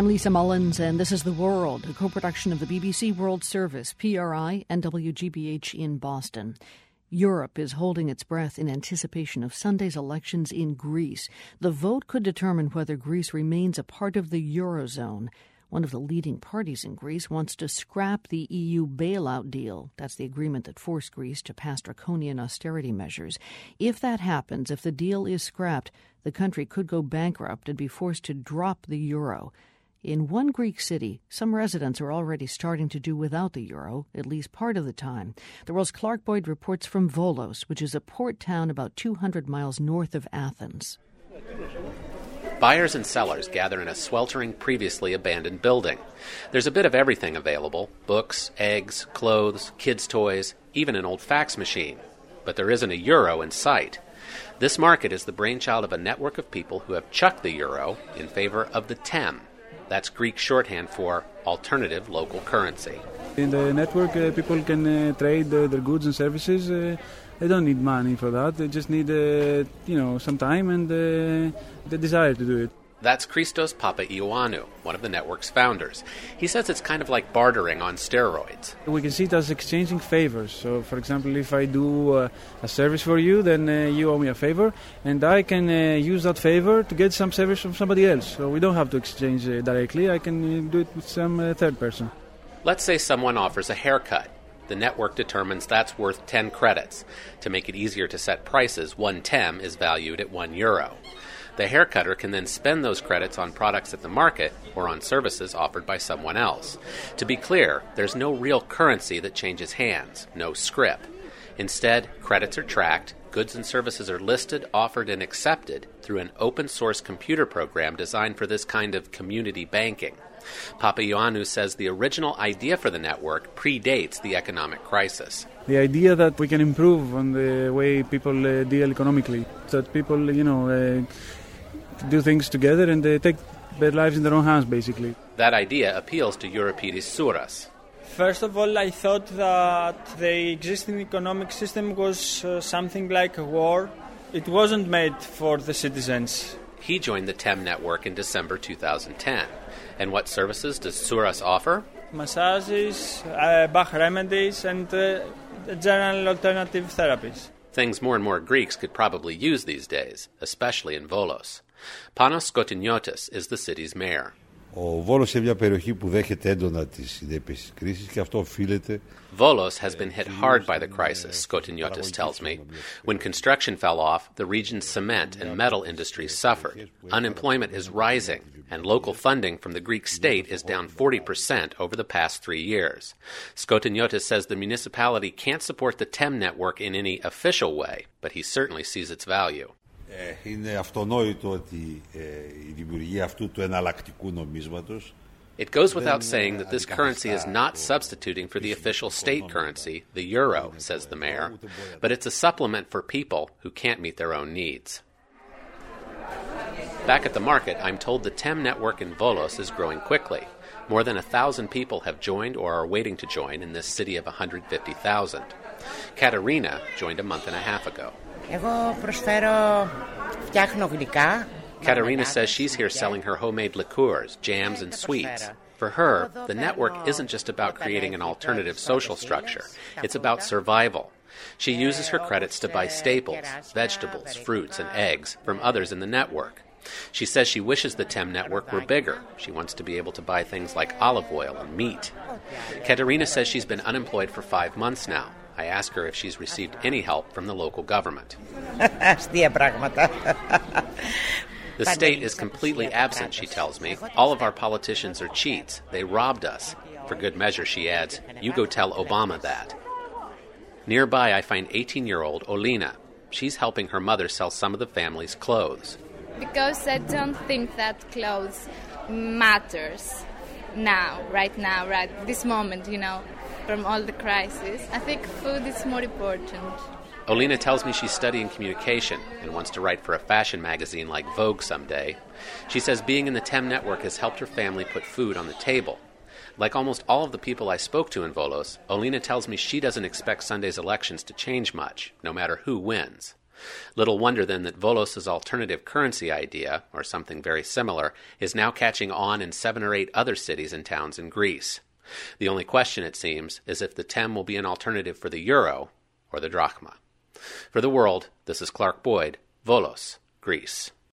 I'm Lisa Mullins, and this is The World, a co production of the BBC World Service, PRI, and WGBH in Boston. Europe is holding its breath in anticipation of Sunday's elections in Greece. The vote could determine whether Greece remains a part of the Eurozone. One of the leading parties in Greece wants to scrap the EU bailout deal. That's the agreement that forced Greece to pass draconian austerity measures. If that happens, if the deal is scrapped, the country could go bankrupt and be forced to drop the euro. In one Greek city, some residents are already starting to do without the euro, at least part of the time. The world's Clark Boyd reports from Volos, which is a port town about 200 miles north of Athens. Buyers and sellers gather in a sweltering, previously abandoned building. There's a bit of everything available books, eggs, clothes, kids' toys, even an old fax machine. But there isn't a euro in sight. This market is the brainchild of a network of people who have chucked the euro in favor of the TEM, that's Greek shorthand for alternative local currency. In the network, uh, people can uh, trade uh, their goods and services. Uh, they don't need money for that. They just need, uh, you know, some time and uh, the desire to do it. That's Christos Papaioannou, one of the network's founders. He says it's kind of like bartering on steroids. We can see it as exchanging favors. So, for example, if I do uh, a service for you, then uh, you owe me a favor, and I can uh, use that favor to get some service from somebody else. So we don't have to exchange uh, directly. I can uh, do it with some uh, third person. Let's say someone offers a haircut. The network determines that's worth 10 credits. To make it easier to set prices, one TEM is valued at 1 euro. The haircutter can then spend those credits on products at the market or on services offered by someone else. To be clear, there's no real currency that changes hands, no scrip. Instead, credits are tracked, goods and services are listed, offered, and accepted through an open source computer program designed for this kind of community banking. Papaioannou says the original idea for the network predates the economic crisis. The idea that we can improve on the way people uh, deal economically, that people, you know, uh, do things together and they take their lives in their own hands, basically. That idea appeals to Euripides Souras. First of all, I thought that the existing economic system was uh, something like a war. It wasn't made for the citizens. He joined the TEM network in December 2010. And what services does Souras offer? Massages, uh, Bach remedies, and uh, general alternative therapies. Things more and more Greeks could probably use these days, especially in Volos. Panos Skotiniotis is the city's mayor. Ο Βόλος είναι μια περιοχή που δέχεται έντονα τις συνέπειες της κρίσης και αυτό οφείλεται Volos has been hit hard by the crisis, Skotiniotis tells me. When construction fell off, the region's cement and metal industries suffered. Unemployment is rising, and local funding from the Greek state is down 40% over the past three years. Skotiniotis says the municipality can't support the TEM network in any official way, but he certainly sees its value. είναι αυτονόητο ότι η δημιουργία αυτού του εναλλακτικού νομίσματος It goes without saying that this currency is not substituting for the official state currency, the euro, says the mayor, but it's a supplement for people who can't meet their own needs. Back at the market, I'm told the TEM network in Volos is growing quickly. More than a thousand people have joined or are waiting to join in this city of 150,000. Katerina joined a month and a half ago. Εγώ προσφέρω, φτιάχνω γλυκά. Katerina says she's here selling her homemade liqueurs, jams, and sweets. For her, the network isn't just about creating an alternative social structure, it's about survival. She uses her credits to buy staples, vegetables, fruits, and eggs from others in the network. She says she wishes the TEM network were bigger. She wants to be able to buy things like olive oil and meat. Katerina says she's been unemployed for five months now. I ask her if she's received any help from the local government. The state is completely absent, she tells me. All of our politicians are cheats. They robbed us. For good measure, she adds, you go tell Obama that. Nearby, I find 18 year old Olina. She's helping her mother sell some of the family's clothes. Because I don't think that clothes matters now, right now, right this moment, you know, from all the crisis. I think food is more important. Olina tells me she's studying communication and wants to write for a fashion magazine like Vogue someday. She says being in the TEM network has helped her family put food on the table. Like almost all of the people I spoke to in Volos, Olina tells me she doesn't expect Sunday's elections to change much, no matter who wins. Little wonder then that Volos's alternative currency idea, or something very similar, is now catching on in seven or eight other cities and towns in Greece. The only question, it seems, is if the tem will be an alternative for the euro or the drachma. For the world, this is Clark Boyd, Volos, Greece.